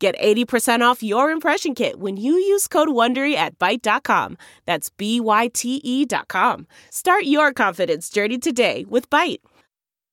Get 80% off your impression kit when you use code WONDERY at Byte.com. That's B-Y-T-E dot com. Start your confidence journey today with Byte.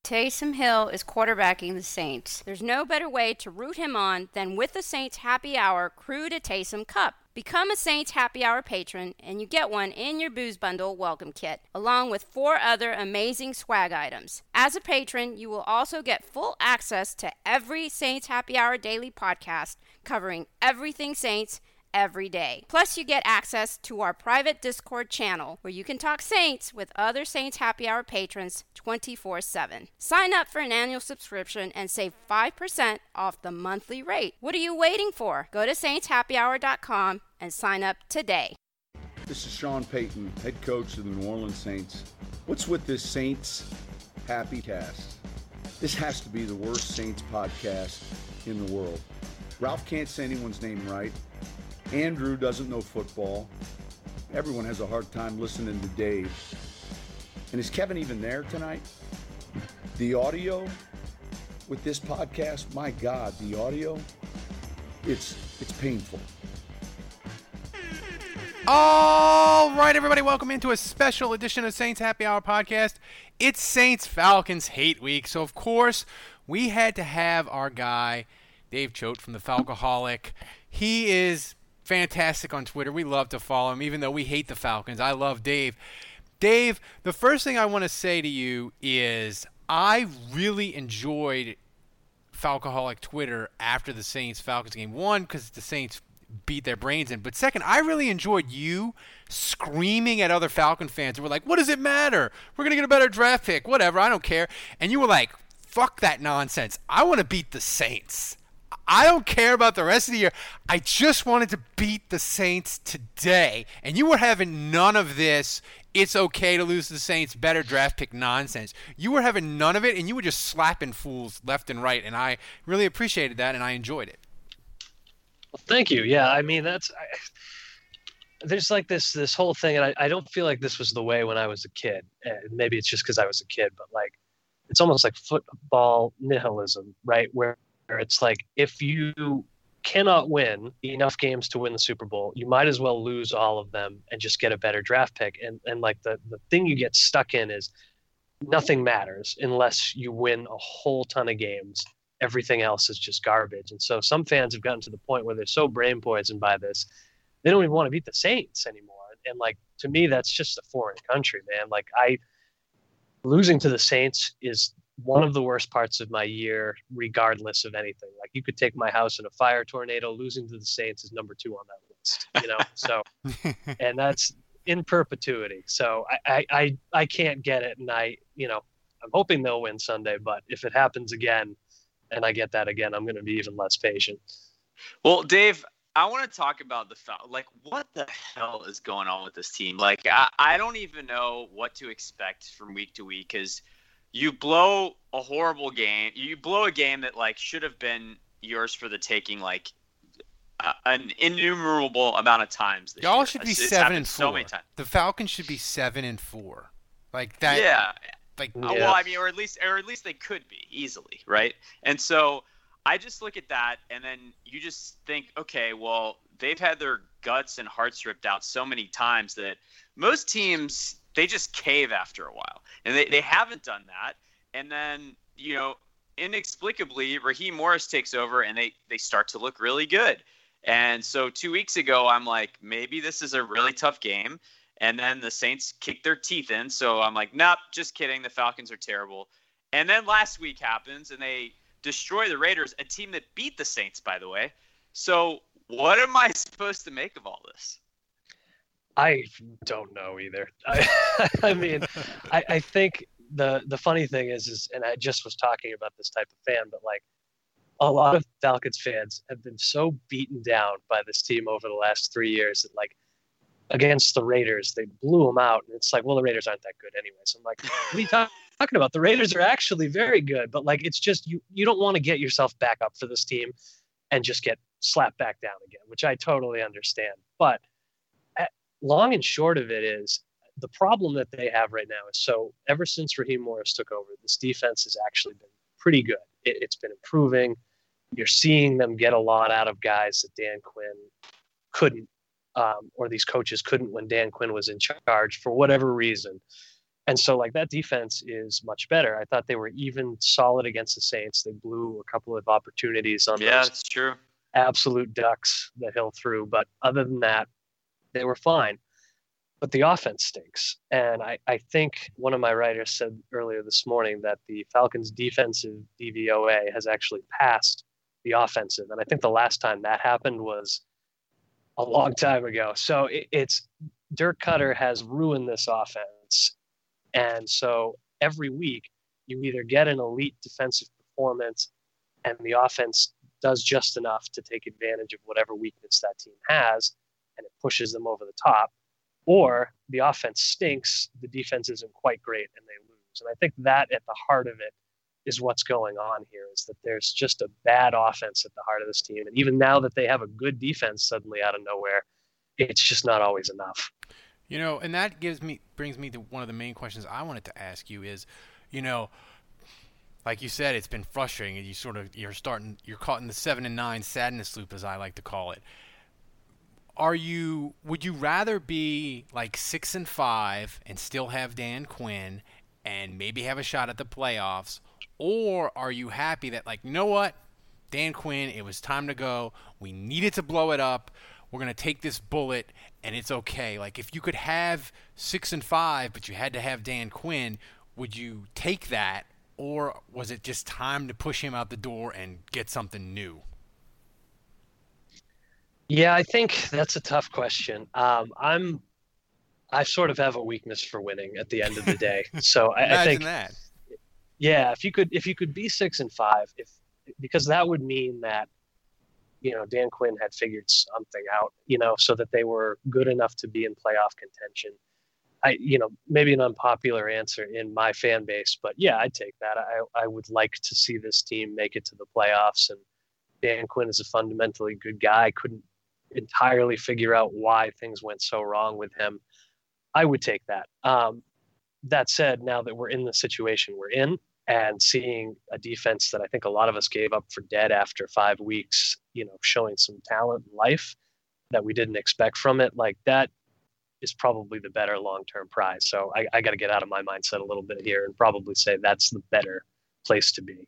Taysom Hill is quarterbacking the Saints. There's no better way to root him on than with the Saints Happy Hour Crew to Taysom Cup. Become a Saints Happy Hour patron, and you get one in your Booze Bundle welcome kit, along with four other amazing swag items. As a patron, you will also get full access to every Saints Happy Hour daily podcast covering everything Saints every day. Plus, you get access to our private Discord channel where you can talk Saints with other Saints Happy Hour patrons 24 7. Sign up for an annual subscription and save 5% off the monthly rate. What are you waiting for? Go to saintshappyhour.com and sign up today. This is Sean Payton, head coach of the New Orleans Saints. What's with this Saints Happy Cast? This has to be the worst Saints podcast in the world. Ralph can't say anyone's name right. Andrew doesn't know football. Everyone has a hard time listening to Dave. And is Kevin even there tonight? The audio with this podcast, my God, the audio, it's it's painful. All right, everybody, welcome into a special edition of Saints Happy Hour podcast. It's Saints Falcons Hate Week, so of course we had to have our guy Dave Choate from the Falcoholic. He is fantastic on Twitter. We love to follow him, even though we hate the Falcons. I love Dave. Dave, the first thing I want to say to you is I really enjoyed Falcoholic Twitter after the Saints Falcons game. One, because the Saints beat their brains in. But second, I really enjoyed you screaming at other Falcon fans who were like, What does it matter? We're going to get a better draft pick. Whatever. I don't care. And you were like, Fuck that nonsense. I want to beat the Saints. I don't care about the rest of the year. I just wanted to beat the Saints today. And you were having none of this. It's okay to lose to the Saints, better draft pick nonsense. You were having none of it, and you were just slapping fools left and right. And I really appreciated that, and I enjoyed it. Well, thank you. Yeah, I mean that's. I, there's like this this whole thing, and I, I don't feel like this was the way when I was a kid. And maybe it's just because I was a kid, but like it's almost like football nihilism, right? Where it's like if you cannot win enough games to win the Super Bowl, you might as well lose all of them and just get a better draft pick. And and like the the thing you get stuck in is nothing matters unless you win a whole ton of games. Everything else is just garbage. And so some fans have gotten to the point where they're so brain poisoned by this, they don't even want to beat the Saints anymore. And like to me, that's just a foreign country, man. Like I losing to the Saints is one of the worst parts of my year, regardless of anything. Like you could take my house in a fire tornado. Losing to the Saints is number two on that list. You know, so and that's in perpetuity. So I, I I I can't get it, and I you know I'm hoping they'll win Sunday. But if it happens again, and I get that again, I'm going to be even less patient. Well, Dave, I want to talk about the like what the hell is going on with this team? Like I, I don't even know what to expect from week to week because you blow a horrible game. You blow a game that like should have been yours for the taking like uh, an innumerable amount of times. Y'all year. should be It's seven happened and so four. many times. The Falcons should be seven and four. Like that. Yeah. Like Uh, Yeah. well, I mean, or at least, or at least they could be easily, right? And so I just look at that, and then you just think, okay, well, they've had their guts and hearts ripped out so many times that most teams they just cave after a while, and they, they haven't done that. And then you know, inexplicably, Raheem Morris takes over, and they they start to look really good. And so two weeks ago, I'm like, maybe this is a really tough game. And then the Saints kick their teeth in. So I'm like, nope, just kidding. The Falcons are terrible. And then last week happens and they destroy the Raiders, a team that beat the Saints, by the way. So what am I supposed to make of all this? I don't know either. I, I mean, I, I think the the funny thing is, is, and I just was talking about this type of fan, but like, a lot of Falcons fans have been so beaten down by this team over the last three years that like against the Raiders, they blew them out, and it's like, well, the Raiders aren't that good anyway. So I'm like, what are you talking about? The Raiders are actually very good, but like, it's just you you don't want to get yourself back up for this team and just get slapped back down again, which I totally understand. But long and short of it is the problem that they have right now is so ever since Raheem Morris took over, this defense has actually been pretty good. It, it's been improving. You're seeing them get a lot out of guys that Dan Quinn couldn't, um, or these coaches couldn't when Dan Quinn was in charge for whatever reason. And so, like that defense is much better. I thought they were even solid against the Saints. They blew a couple of opportunities on yeah, those that's true. absolute ducks that Hill threw. But other than that, they were fine. But the offense stinks. And I, I think one of my writers said earlier this morning that the Falcons' defensive DVOA has actually passed the offensive. And I think the last time that happened was a long time ago. So it, it's Dirk Koetter has ruined this offense. And so every week, you either get an elite defensive performance and the offense does just enough to take advantage of whatever weakness that team has and it pushes them over the top, or the offense stinks, the defense isn't quite great and they lose. And I think that at the heart of it is what's going on here is that there's just a bad offense at the heart of this team. And even now that they have a good defense suddenly out of nowhere, it's just not always enough. You know, and that gives me brings me to one of the main questions I wanted to ask you is, you know, like you said, it's been frustrating, and you sort of you're starting you're caught in the seven and nine sadness loop, as I like to call it. Are you? Would you rather be like six and five and still have Dan Quinn and maybe have a shot at the playoffs, or are you happy that like you know what, Dan Quinn, it was time to go. We needed to blow it up. We're gonna take this bullet and it's okay. Like if you could have six and five, but you had to have Dan Quinn, would you take that, or was it just time to push him out the door and get something new? Yeah, I think that's a tough question. Um, I'm, I sort of have a weakness for winning at the end of the day. So I, I think, that. yeah, if you could, if you could be six and five, if because that would mean that you know Dan Quinn had figured something out, you know, so that they were good enough to be in playoff contention. I, you know, maybe an unpopular answer in my fan base, but yeah, I'd take that. I, I would like to see this team make it to the playoffs, and Dan Quinn is a fundamentally good guy. Couldn't entirely figure out why things went so wrong with him. I would take that. Um, that said, now that we're in the situation we're in, and seeing a defense that I think a lot of us gave up for dead after five weeks, you know, showing some talent and life that we didn't expect from it, like that is probably the better long term prize. So I, I got to get out of my mindset a little bit here and probably say that's the better place to be.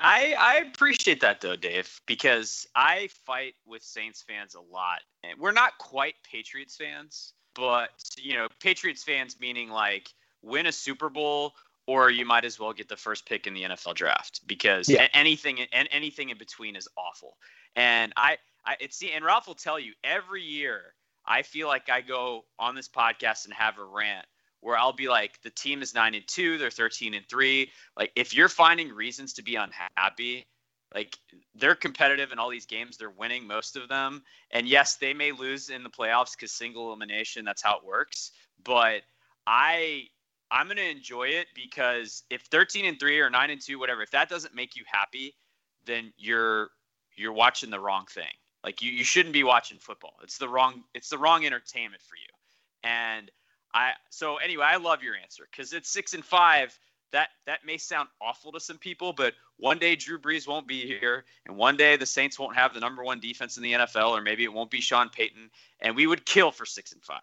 I, I appreciate that though, Dave, because I fight with Saints fans a lot. And we're not quite Patriots fans, but you know, Patriots fans meaning like win a Super Bowl or you might as well get the first pick in the NFL draft because Yeah. anything and anything in between is awful. And I, I it's and Ralph will tell you every year I feel like I go on this podcast and have a rant where I'll be like, the team is nine and two, they're thirteen and three. Like if you're finding reasons to be unhappy, like they're competitive in all these games, they're winning most of them. And yes, they may lose in the playoffs because single elimination, that's how it works. But I I'm gonna enjoy it because if 13 and three or nine and two, whatever, if that doesn't make you happy, then you're you're watching the wrong thing. Like you, you shouldn't be watching football. It's the wrong it's the wrong entertainment for you. And I so anyway, I love your answer because it's six and five. That that may sound awful to some people, but one day Drew Brees won't be here, and one day the Saints won't have the number one defense in the NFL, or maybe it won't be Sean Payton, and we would kill for six and five.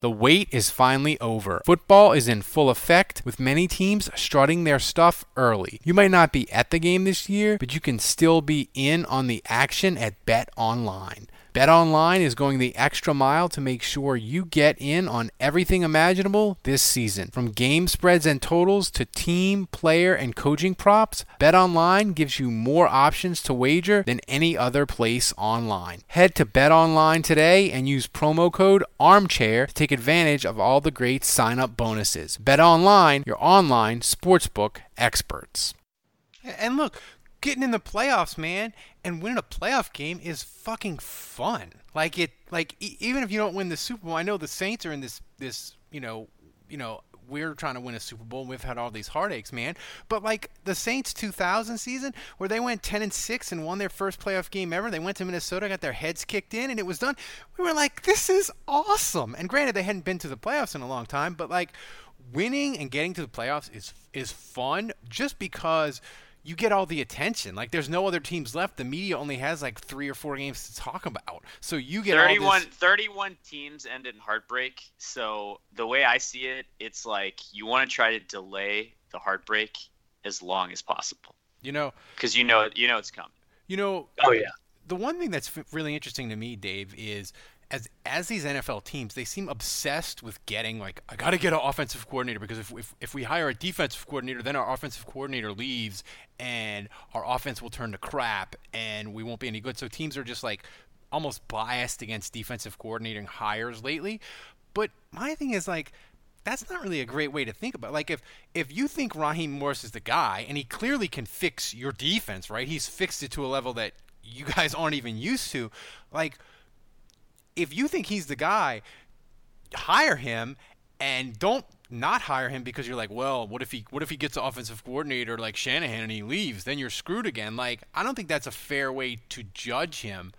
The wait is finally over. Football is in full effect, with many teams strutting their stuff early. You might not be at the game this year, but you can still be in on the action at Bet Online. Bet Online is going the extra mile to make sure you get in on everything imaginable this season. From game spreads and totals to team, player, and coaching props, BetOnline gives you more options to wager than any other place online. Head to BetOnline today and use promo code ARMCHAIR to take advantage of all the great sign up bonuses. BetOnline, your online sportsbook experts. And look, getting in the playoffs, man, and winning a playoff game is fucking fun. Like it, like e- even if you don't win the Super Bowl, I know the Saints are in this this you know you know we're trying to win a Super Bowl and we've had all these heartaches, man. But like the Saints 2000 season where they went 10 and 6 and won their first playoff game ever, they went to Minnesota, got their heads kicked in and it was done. We were like, this is awesome. And granted they hadn't been to the playoffs in a long time, but like winning and getting to the playoffs is is fun just because you get all the attention. Like there's no other teams left. The media only has like three or four games to talk about. So you get 31, this... 31 teams end in heartbreak. So the way I see it, it's like you want to try to delay the heartbreak as long as possible. You know, because you know you know it's coming. You know. Oh yeah. The one thing that's really interesting to me, Dave, is as as these NFL teams, they seem obsessed with getting like I got to get an offensive coordinator because if, if if we hire a defensive coordinator, then our offensive coordinator leaves and our offense will turn to crap and we won't be any good. So teams are just like almost biased against defensive coordinating hires lately. But my thing is like that's not really a great way to think about. It. Like if if you think Raheem Morris is the guy and he clearly can fix your defense, right? He's fixed it to a level that you guys aren't even used to. Like if you think he's the guy, hire him and don't not hire him because you're like, well, what if he what if he gets an offensive coordinator like Shanahan and he leaves? Then you're screwed again. Like, I don't think that's a fair way to judge him.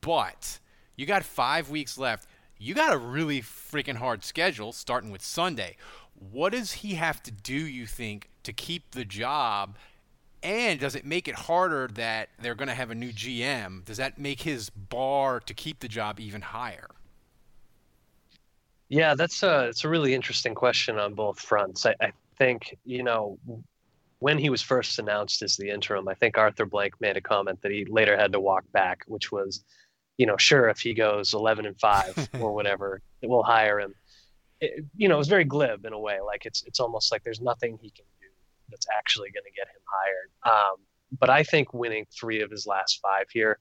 But you got five weeks left. You got a really freaking hard schedule starting with Sunday. What does he have to do, you think, to keep the job? And does it make it harder that they're going to have a new GM? Does that make his bar to keep the job even higher? Yeah, that's a it's a really interesting question on both fronts. I, I think you know when he was first announced as the interim, I think Arthur Blank made a comment that he later had to walk back, which was, you know, sure if he goes 11 and five or whatever, we'll hire him. It, you know, it was very glib in a way. Like it's it's almost like there's nothing he can do that's actually going to get him hired. Um, but I think winning three of his last five here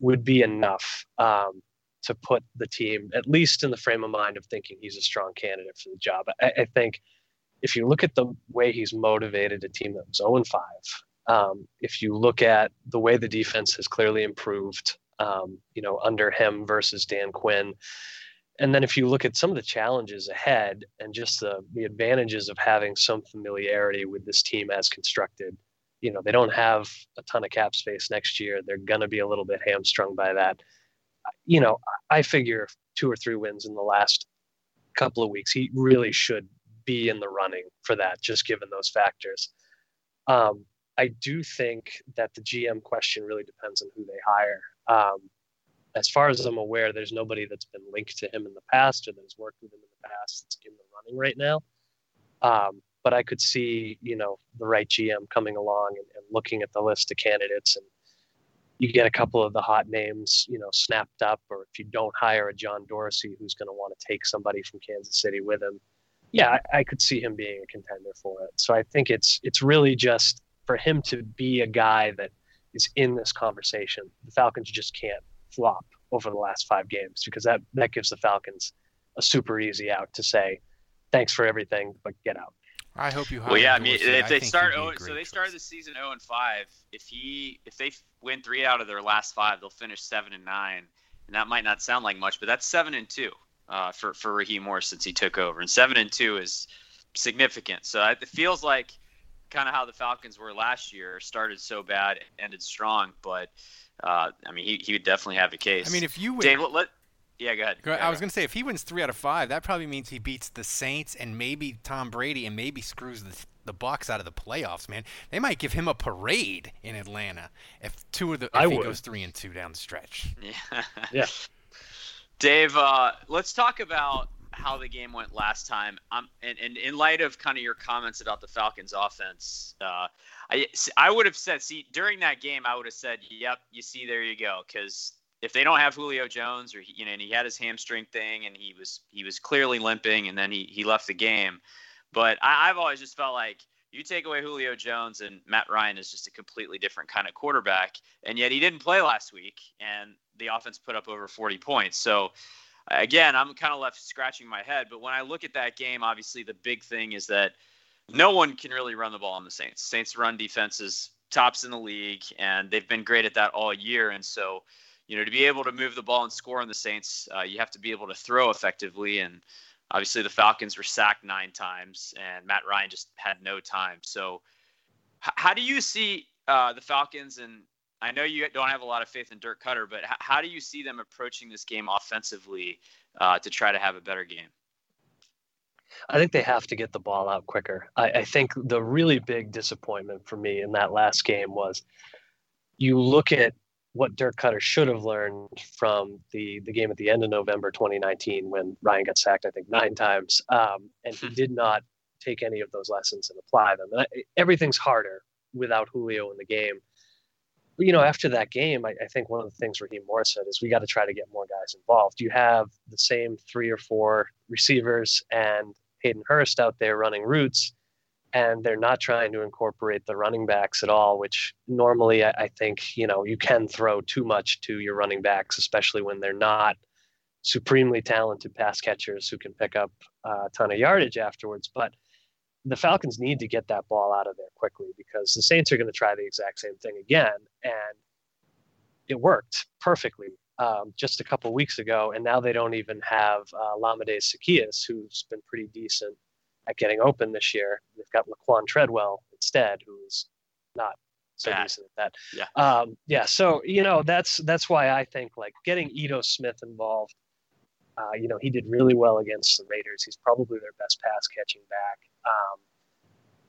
would be enough. Um, to put the team at least in the frame of mind of thinking he's a strong candidate for the job. I, I think if you look at the way he's motivated a team that was 0 and 5, um, if you look at the way the defense has clearly improved, um, you know, under him versus Dan Quinn, and then if you look at some of the challenges ahead and just the, the advantages of having some familiarity with this team as constructed, you know, they don't have a ton of cap space next year. They're going to be a little bit hamstrung by that you know, I figure two or three wins in the last couple of weeks, he really should be in the running for that, just given those factors. Um, I do think that the GM question really depends on who they hire. Um, as far as I'm aware, there's nobody that's been linked to him in the past or that has worked with him in the past that's in the running right now. Um, but I could see, you know, the right GM coming along and, and looking at the list of candidates and you get a couple of the hot names, you know, snapped up, or if you don't hire a John Dorsey who's going to want to take somebody from Kansas City with him, yeah, I, I, could see him being a contender for it. So I think it's it's really just for him to be a guy that is in this conversation. The Falcons just can't flop over the last five games because that that gives the Falcons a super easy out to say, thanks for everything, but get out. I hope you. Have. Well, yeah. I mean, if they start, oh, so they started the season zero and five. If he, if they win three out of their last five, they'll finish seven and nine. And that might not sound like much, but that's seven and two uh, for for Raheem Morris since he took over, and seven and two is significant. So it feels like kind of how the Falcons were last year. Started so bad, ended strong, but uh, I mean, he, he would definitely have a case. I mean, if you win, Dave, let, yeah, go ahead. Go ahead. I was going to say, if he wins three out of five, that probably means he beats the Saints and maybe Tom Brady and maybe screws the the Bucs out of the playoffs. Man, they might give him a parade in Atlanta if two of the if I he would. goes three and two down the stretch. Yeah, yeah. Dave, uh, let's talk about how the game went last time. Um, and, and in light of kind of your comments about the Falcons' offense, uh, I I would have said, see, during that game, I would have said, yep, you see, there you go, because if they don't have Julio Jones or you know, and he had his hamstring thing and he was he was clearly limping and then he he left the game. But I, I've always just felt like you take away Julio Jones and Matt Ryan is just a completely different kind of quarterback, and yet he didn't play last week, and the offense put up over 40 points. So again, I'm kind of left scratching my head. But when I look at that game, obviously the big thing is that no one can really run the ball on the Saints. Saints run defense is tops in the league, and they've been great at that all year. And so, you know, to be able to move the ball and score on the Saints, uh, you have to be able to throw effectively. And obviously, the Falcons were sacked nine times, and Matt Ryan just had no time. So, h- how do you see uh, the Falcons? And I know you don't have a lot of faith in Dirk Koetter, but h- how do you see them approaching this game offensively uh, to try to have a better game? I think they have to get the ball out quicker. I, I, think the really big disappointment for me in that last game was you look at what Dirk Koetter should have learned from the the game at the end of November 2019 when Ryan got sacked, I think nine times, um, and he did not take any of those lessons and apply them. And I, everything's harder without Julio in the game. You know, after that game, I, I think one of the things Raheem Morris said is we got to try to get more guys involved. You have the same three or four receivers and Hayden Hurst out there running routes, and they're not trying to incorporate the running backs at all, which normally I, I think, you know, you can throw too much to your running backs, especially when they're not supremely talented pass catchers who can pick up uh, a ton of yardage afterwards. But the Falcons need to get that ball out of there quickly because the Saints are going to try the exact same thing again. And it worked perfectly um, just a couple weeks ago. And now they don't even have uh, Olamide Zaccheaus, who's been pretty decent at getting open this year. They've got Laquan Treadwell instead, who's not so Bad. decent at that. Yeah. Um, yeah. So, you know, that's, that's why I think like getting Ito Smith involved uh, you know, he did really well against the Raiders. He's probably their best pass catching back. Um,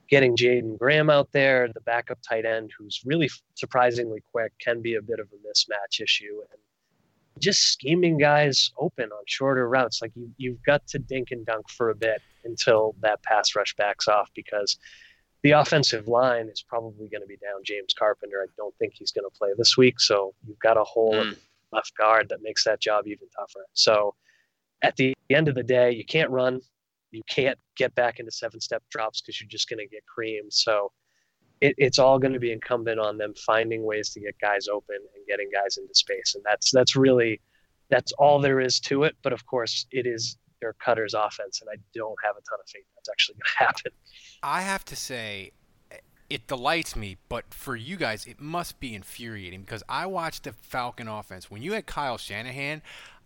getting Jaeden Graham out there, the backup tight end, who's really surprisingly quick, can be a bit of a mismatch issue. And just scheming guys open on shorter routes. Like you, you've got to dink and dunk for a bit until that pass rush backs off because the offensive line is probably going to be down James Carpenter. I don't think he's going to play this week. So you've got a hole mm. left guard that makes that job even tougher. So at the end of the day, you can't run, you can't get back into seven step drops because you're just going to get creamed. So it, it's all going to be incumbent on them finding ways to get guys open and getting guys into space, and that's that's really that's all there is to it. But of course, it is their cutters offense, and I don't have a ton of faith that's actually going to happen. I have to say, it delights me, but for you guys, it must be infuriating because I watched the Falcon offense. When you had Kyle Shanahan,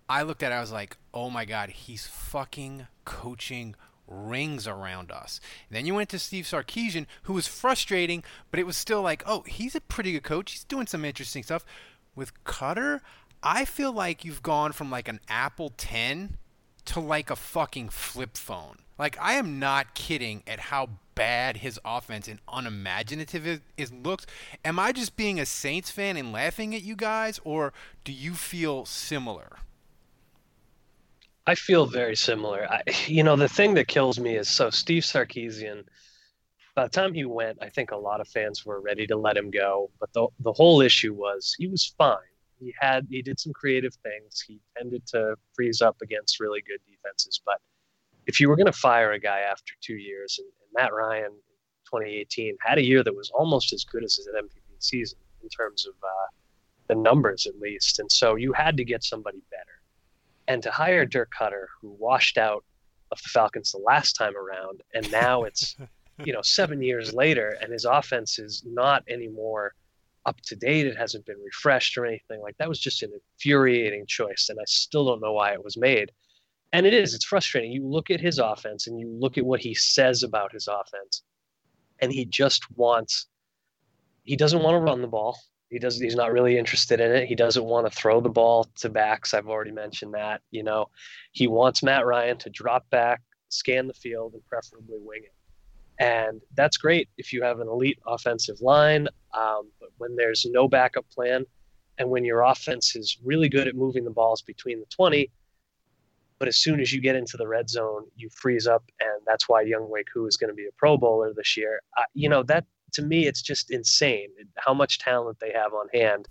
I looked at it, I was like, oh my God, he's fucking coaching rings around us. And then you went to Steve Sarkisian, who was frustrating, but it was still like, oh, he's a pretty good coach. He's doing some interesting stuff. With Koetter, I feel like you've gone from like an Apple 10 to like a fucking flip phone. Like, I am not kidding at how bad his offense and unimaginative it, it looks. Am I just being a Saints fan and laughing at you guys, or do you feel similar? I feel very similar. I, you know, the thing that kills me is so Steve Sarkisian. By the time he went, I think a lot of fans were ready to let him go. But the the whole issue was he was fine. He had he did some creative things. He tended to freeze up against really good defenses. But if you were going to fire a guy after two years, and, and Matt Ryan, 2018, had a year that was almost as good as his MVP season in terms of uh, the numbers, at least. And so you had to get somebody better and to hire Dirk Koetter, who washed out of the Falcons the last time around, and now it's you know seven years later, and his offense is not anymore up to date. It hasn't been refreshed or anything like that. Was just an infuriating choice, and I still don't know why it was made. And it is. It's frustrating. You look at his offense, and you look at what he says about his offense, and he just wants. He doesn't want to run the ball. He does. He's not really interested in it. He doesn't want to throw the ball to backs. I've already mentioned that. You know, he wants Matt Ryan to drop back, scan the field, and preferably wing it. And that's great if you have an elite offensive line. Um, but when there's no backup plan, and when your offense is really good at moving the balls between the 20, but as soon as you get into the red zone, you freeze up, and that's why Younghoe Koo is going to be a Pro Bowler this year. Uh, you know that to me, it's just insane how much talent they have on hand,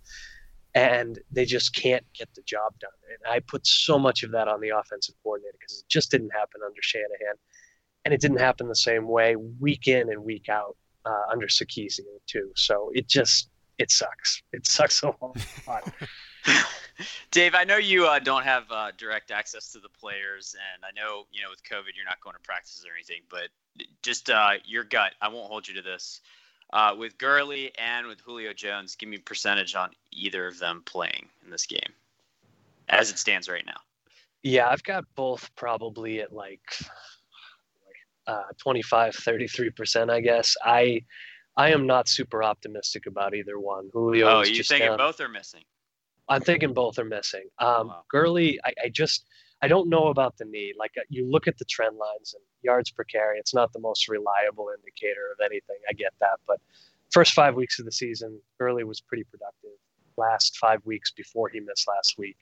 and they just can't get the job done. And I put so much of that on the offensive coordinator because it just didn't happen under Shanahan, and it didn't happen the same way week in and week out uh, under Sarkisian too. So it just it sucks. It sucks a lot. Dave, I know you uh, don't have uh, direct access to the players, and I know you know with COVID you're not going to practice or anything. But just uh, your gut, I won't hold you to this. Uh, with Gurley and with Julio Jones. Give me percentage on either of them playing in this game, as it stands right now. Yeah, I've got both probably at like uh, 25, 33%, I guess. I I am not super optimistic about either one. Julio. Oh, you thinking down- both are missing? I'm thinking both are missing. Um, Wow. Gurley, I, I just I don't know about the knee. Like uh, you look at the trend lines and yards per carry, it's not the most reliable indicator of anything. I get that, but first five weeks of the season, Gurley was pretty productive. Last five weeks before he missed last week,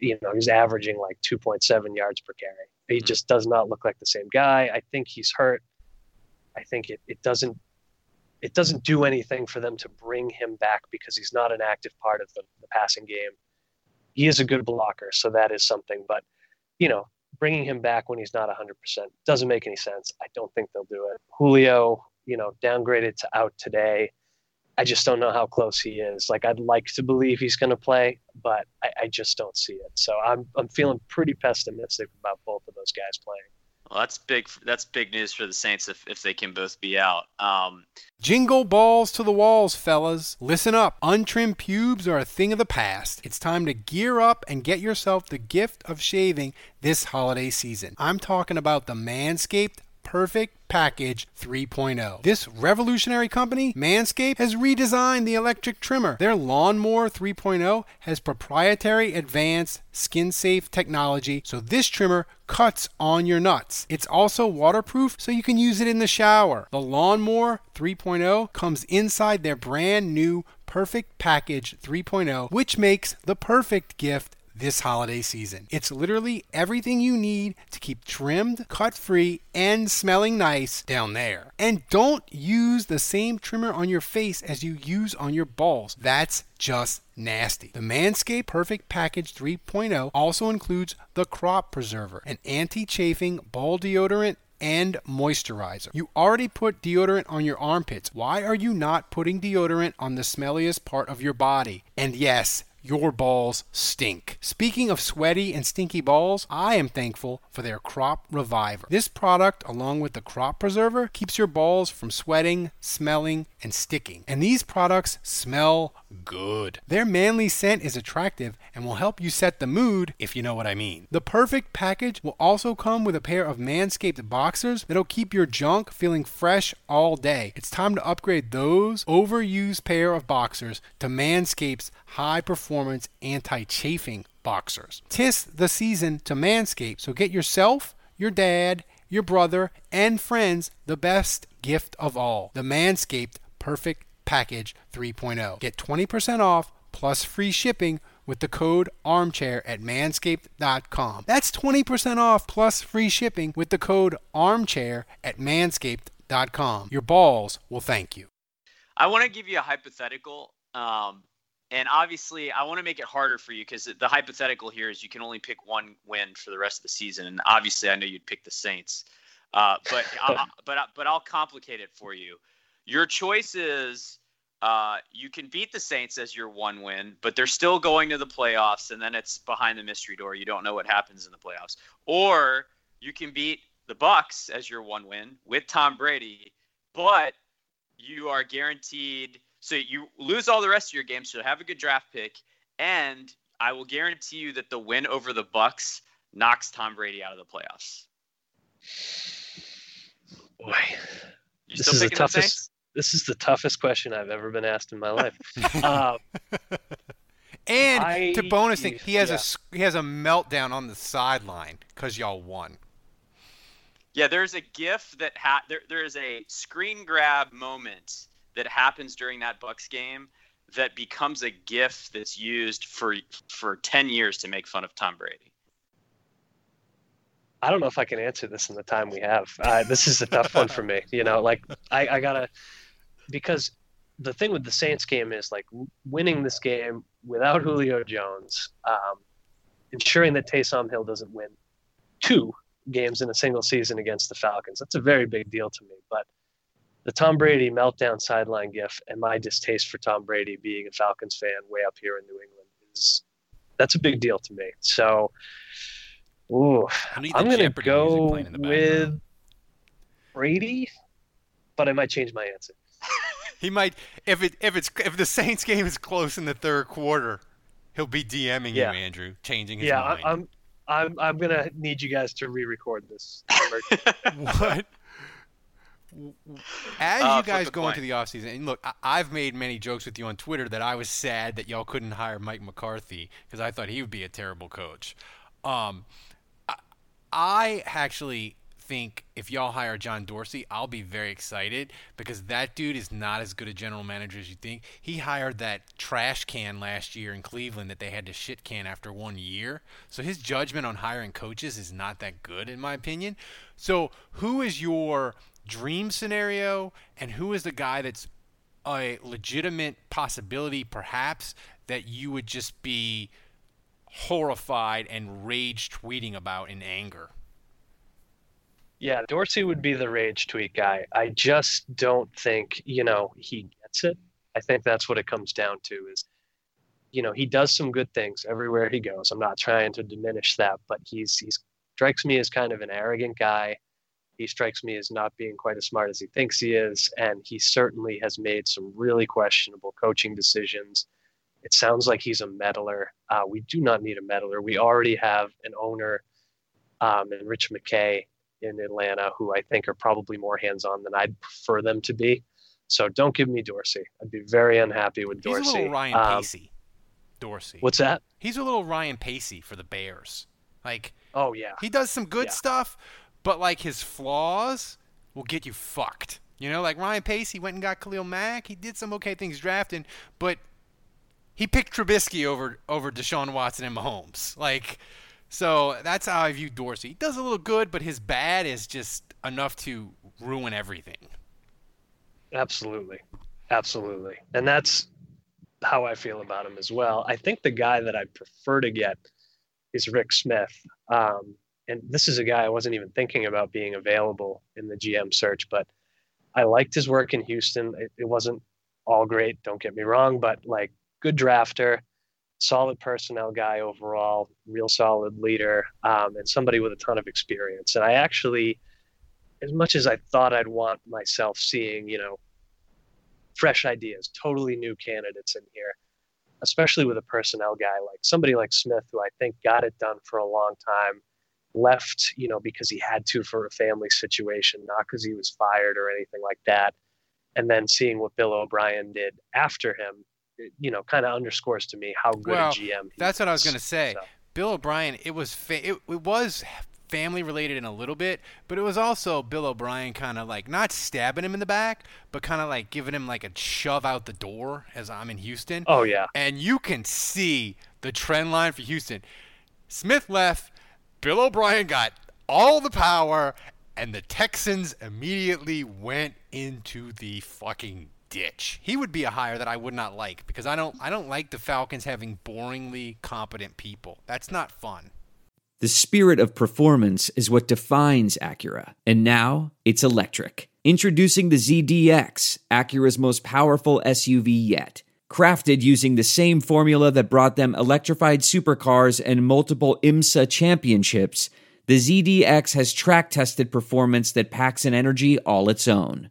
you know, he's averaging like 2.7 yards per carry. He Mhm. just does not look like the same guy. I think he's hurt. I think it, it doesn't it doesn't do anything for them to bring him back because he's not an active part of the, the passing game. He is a good blocker, so that is something. But you know, bringing him back when he's not 100% doesn't make any sense. I don't think they'll do it. Julio, you know, downgraded to out today. I just don't know how close he is. Like I'd like to believe he's going to play, but I, I just don't see it. So I'm I'm feeling pretty pessimistic about both of those guys playing. Well, that's big. That's big news for the Saints if, if they can both be out. Um, Jingle balls to the walls, fellas. Listen up. Untrimmed pubes are a thing of the past. It's time to gear up and get yourself the gift of shaving this holiday season. I'm talking about the Manscaped Perfect Package 3.0. This revolutionary company, Manscaped, has redesigned the electric trimmer. Their Lawnmower 3.0 has proprietary advanced skin safe technology, so this trimmer cuts on your nuts. It's also waterproof, so you can use it in the shower. The Lawnmower 3.0 comes inside their brand new Perfect Package 3.0, which makes the perfect gift this holiday season. It's literally everything you need to keep trimmed, cut free, and smelling nice down there. And don't use the same trimmer on your face as you use on your balls. That's just nasty. The Manscaped Perfect Package 3.0 also includes the Crop Preserver, an anti chafing ball deodorant and moisturizer. You already put deodorant on your armpits. Why are you not putting deodorant on the smelliest part of your body? And yes, your balls stink. Speaking of sweaty and stinky balls, I am thankful for their Crop Reviver. This product, along with the Crop Preserver, keeps your balls from sweating, smelling, and sticking. And these products smell good. Their manly scent is attractive and will help you set the mood, if you know what I mean. The perfect package will also come with a pair of Manscaped boxers that'll keep your junk feeling fresh all day. It's time to upgrade those overused pair of boxers to Manscaped's high performance anti chafing boxers. Tis the season to Manscaped, so get yourself, your dad, your brother, and friends the best gift of all the Manscaped Perfect Package 3.0. Get 20% off plus free shipping with the code armchair at manscaped.com. That's 20% off plus free shipping with the code armchair at manscaped.com. Your balls will thank you. I want to give you a hypothetical. Um, and obviously, I want to make it harder for you because the hypothetical here is you can only pick one win for the rest of the season. And obviously, I know you'd pick the Saints. Uh, but I, but I- but I'll complicate it for you. Your choice is uh, you can beat the Saints as your one win, but they're still going to the playoffs, and then it's behind the mystery door. You don't know what happens in the playoffs. Or you can beat the Bucs as your one win with Tom Brady, but you are guaranteed. So you lose all the rest of your games. So have a good draft pick, and I will guarantee you that the win over the Bucs knocks Tom Brady out of the playoffs. Boy, You This still is the toughest-? This is the toughest question I've ever been asked in my life. uh, And I- to bonus thing, he has a yeah. s- he has a meltdown on the sideline because y'all won. Yeah, there's a GIF that ha- there, there is a screen grab moment that happens during that Bucs game that becomes a GIF that's used for for ten years to make fun of Tom Brady. I don't know if I can answer this in the time we have. Uh, this is a tough one for me. You know, like I, I gotta because the thing with the Saints game is like winning this game without Julio Jones, um, ensuring that Taysom Hill doesn't win two games in a single season against the Falcons. That's a very big deal to me. But the Tom Brady meltdown sideline gif and my distaste for Tom Brady being a Falcons fan way up here in New England is that's a big deal to me. So, ooh, I need the I'm gonna Jeopardy music go in the with. Brady, but I might change my answer. he might if it if it's if the Saints game is close in the third quarter, he'll be DMing Yeah. you, Andrew, changing his Yeah, mind. I, I'm I'm I'm gonna need you guys to re-record this. what? As Uh, you guys go coin. into the offseason, and look, I- I've made many jokes with you on Twitter that I was sad that y'all couldn't hire Mike McCarthy because I thought he would be a terrible coach. Um, I, actually think if y'all hire John Dorsey, I'll be very excited because that dude is not as good a general manager as you think. He hired that trash can last year in Cleveland that they had to shit can after one year. So his judgment on hiring coaches is not that good, in my opinion. So who is your dream scenario, and who is the guy that's a legitimate possibility, perhaps, that you would just be horrified and rage tweeting about in anger? Yeah, Dorsey would be the rage tweet guy. I just don't think, you know, he gets it. I think that's what it comes down to is, you know, he does some good things everywhere he goes. I'm not trying to diminish that, but he's he's strikes me as kind of an arrogant guy. He strikes me as not being quite as smart as he thinks he is, and he certainly has made some really questionable coaching decisions. It sounds like he's a meddler. Uh, we do not need a meddler. We already have an owner um, and Rich McKay in Atlanta who I think are probably more hands on than I'd prefer them to be. So don't give me Dorsey. I'd be very unhappy with Dorsey. He's Dorsey. a little Ryan Um, Pacey. Dorsey. what's that? He's a little Ryan Pacey for the Bears. Like Oh yeah. he does some good Yeah. stuff, but like his flaws will get you fucked. You know, like Ryan Pacey went and got Khalil Mack. He did some okay things drafting, but he picked Trubisky over over Deshaun Watson and Mahomes. Like, so that's how I view Dorsey. He does a little good, but his bad is just enough to ruin everything. Absolutely. Absolutely. And that's how I feel about him as well. I think the guy that I'd prefer to get is Rick Smith. Um, and this is a guy I wasn't even thinking about being available in the GM search, but I liked his work in Houston. It, it wasn't all great, don't get me wrong, but like good drafter, solid personnel guy overall, real solid leader, um, and somebody with a ton of experience. And I actually, as much as I thought I'd want myself seeing, you know, fresh ideas, totally new candidates in here, especially with a personnel guy like somebody like Smith, who I think got it done for a long time, left, you know, because he had to for a family situation, not because he was fired or anything like that. And then seeing what Bill O'Brien did after him, you know, kind of underscores to me how good Well, a GM he That's what I was going to say. So, Bill O'Brien, it was fa- it, it was family related in a little bit, but it was also Bill O'Brien kind of like not stabbing him in the back, but kind of like giving him like a shove out the door as I'm in Houston. oh yeah, And you can see the trend line for Houston. Smith left, Bill O'Brien got all the power, and the Texans immediately went into the fucking ditch. He would be a hire that I would not like because I don't I don't like the Falcons having boringly competent people. That's not fun. The spirit of performance is what defines Acura, and now it's electric. Introducing the ZDX, Acura's most powerful SUV yet. Crafted using the same formula that brought them electrified supercars and multiple IMSA championships, the ZDX has track tested performance that packs an energy all its own.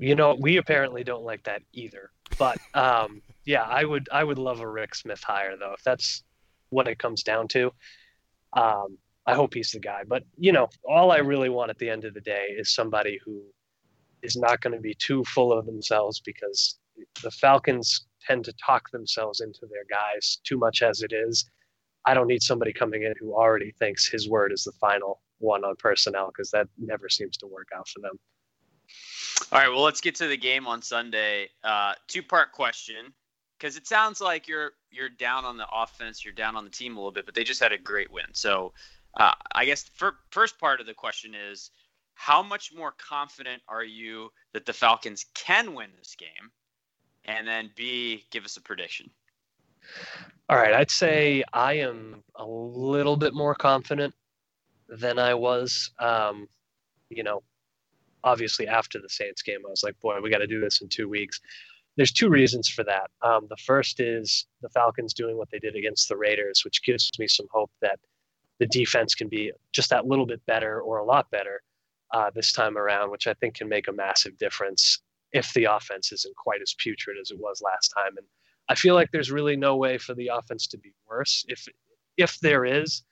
You know, we apparently don't like that either. But um, yeah, I would I would love a Rick Smith hire though, if that's what it comes down to. Um, I hope he's the guy. But you know, all I really want at the end of the day is somebody who is not going to be too full of themselves because the Falcons tend to talk themselves into their guys too much as it is. I don't need somebody coming in who already thinks his word is the final one on personnel because that never seems to work out for them. All right, well, let's get to the game on Sunday. Uh, two-part question, because it sounds like you're you're down on the offense, you're down on the team a little bit, but they just had a great win. So, uh, I guess the first part of the question is, how much more confident are you that the Falcons can win this game? And then B, give us a prediction. All right, I'd say I am a little bit more confident than I was. Um, you know, obviously after the Saints game, I was like, boy, we got to do this in two weeks. There's two reasons for that. Um, the first is the Falcons doing what they did against the Raiders, which gives me some hope that the defense can be just that little bit better or a lot better uh, this time around, which I think can make a massive difference if the offense isn't quite as putrid as it was last time. And I feel like there's really no way for the offense to be worse. If if there is,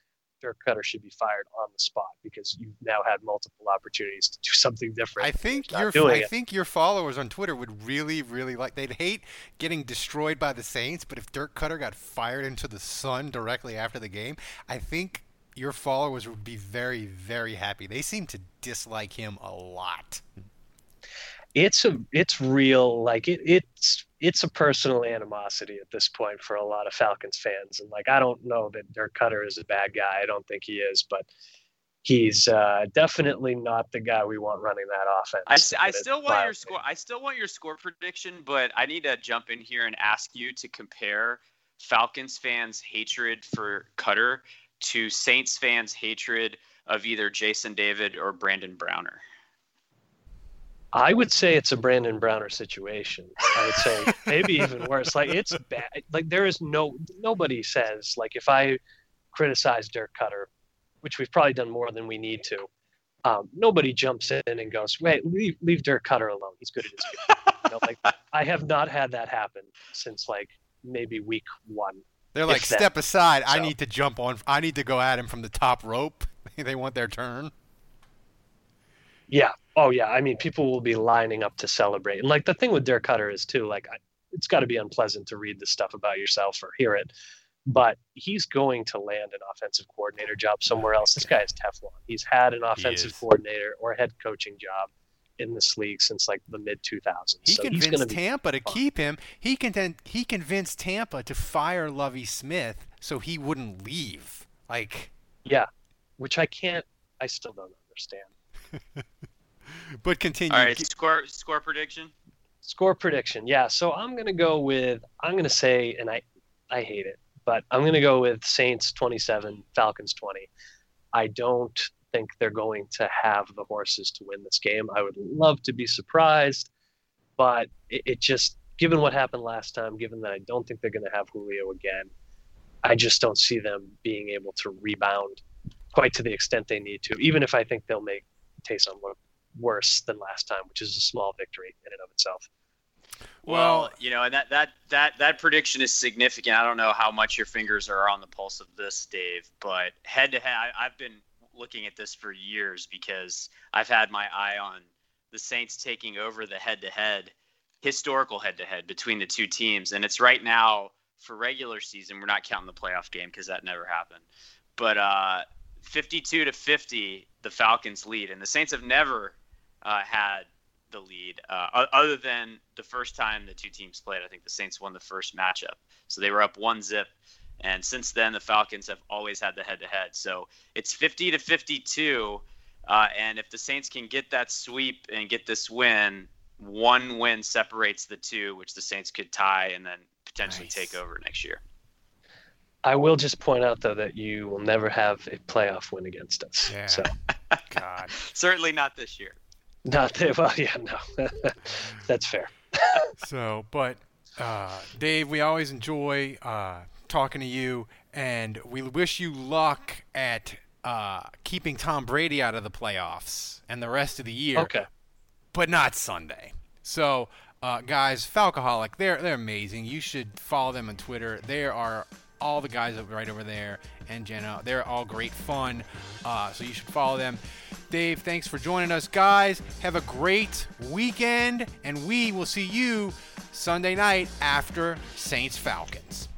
Dirk Koetter should be fired on the spot because you've now had multiple opportunities to do something different. I think your I it. think your followers on Twitter would really, really like. They'd hate getting destroyed by the Saints, but if Dirk Koetter got fired into the sun directly after the game, I think your followers would be very, very happy. They seem to dislike him a lot. It's a it's real like it, it's it's a personal animosity at this point for a lot of Falcons fans, and like I don't know that Dirk Koetter is a bad guy. I don't think he is, but he's uh, definitely not the guy we want running that offense. I, I still want your score. I still want your score prediction, but I need to jump in here and ask you to compare Falcons fans' hatred for Koetter to Saints fans' hatred of either Jason David or Brandon Browner. I would say it's a Brandon Browner situation. I would say maybe even worse. Like it's bad. Like there is no nobody says like if I criticize Dirk Koetter, which we've probably done more than we need to. Um, nobody jumps in and goes, "Wait, leave leave Dirk Koetter alone. He's good at his job." you know, like I have not had that happen since like maybe week one. They're like, "Step aside. So. I need to jump on. I need to go at him from the top rope." they want their turn. Yeah. Oh, yeah. I mean, people will be lining up to celebrate. And like the thing with Dirk Koetter is too, like, I, it's got to be unpleasant to read the stuff about yourself or hear it. But he's going to land an offensive coordinator job somewhere else. This guy is Teflon. He's had an offensive coordinator or head coaching job in this league since like the mid 2000s. He so convinced Tampa to keep him. He content, he convinced Tampa to fire Lovie Smith so he wouldn't leave. Like yeah, which I can't. I still don't understand. but continue. All right, score score prediction. Score prediction. Yeah, so I'm gonna go with I'm gonna say, and I I hate it, but I'm gonna go with Saints 27, Falcons 20. I don't think they're going to have the horses to win this game. I would love to be surprised, but it, it just given what happened last time, given that I don't think they're going to have Julio again, I just don't see them being able to rebound quite to the extent they need to, even if I think they'll make Taysom look worse than last time, which is a small victory in and of itself. Well, you know, and that that that that prediction is significant. I don't know how much your fingers are on the pulse of this, Dave, but head to head, I, I've been looking at this for years because I've had my eye on the Saints taking over the head to head, historical head to head between the two teams, and it's right now for regular season. We're not counting the playoff game because that never happened, but uh, 52 to 50, the Falcons lead, and the Saints have never uh, had the lead uh, other than the first time the two teams played. I think the Saints won the first matchup, so they were up one zip. And since then, the Falcons have always had the head-to-head. So it's 50 to 52, uh, and if the Saints can get that sweep and get this win, one win separates the two, which the Saints could tie and then potentially nice. take over next year. I will just point out though that you will never have a playoff win against us. Yeah. So. God. Certainly not this year. Not that, well, yeah, no, that's fair. so, but uh, Dave, we always enjoy uh, talking to you, and we wish you luck at uh, keeping Tom Brady out of the playoffs and the rest of the year. Okay. But not Sunday. So, uh, guys, Falcoholic, they're they're amazing. You should follow them on Twitter. They are all the guys right over there and Jenna. They're all great fun. Uh, so you should follow them. Dave, thanks for joining us, guys. Have a great weekend, and we will see you Sunday night after Saints Falcons.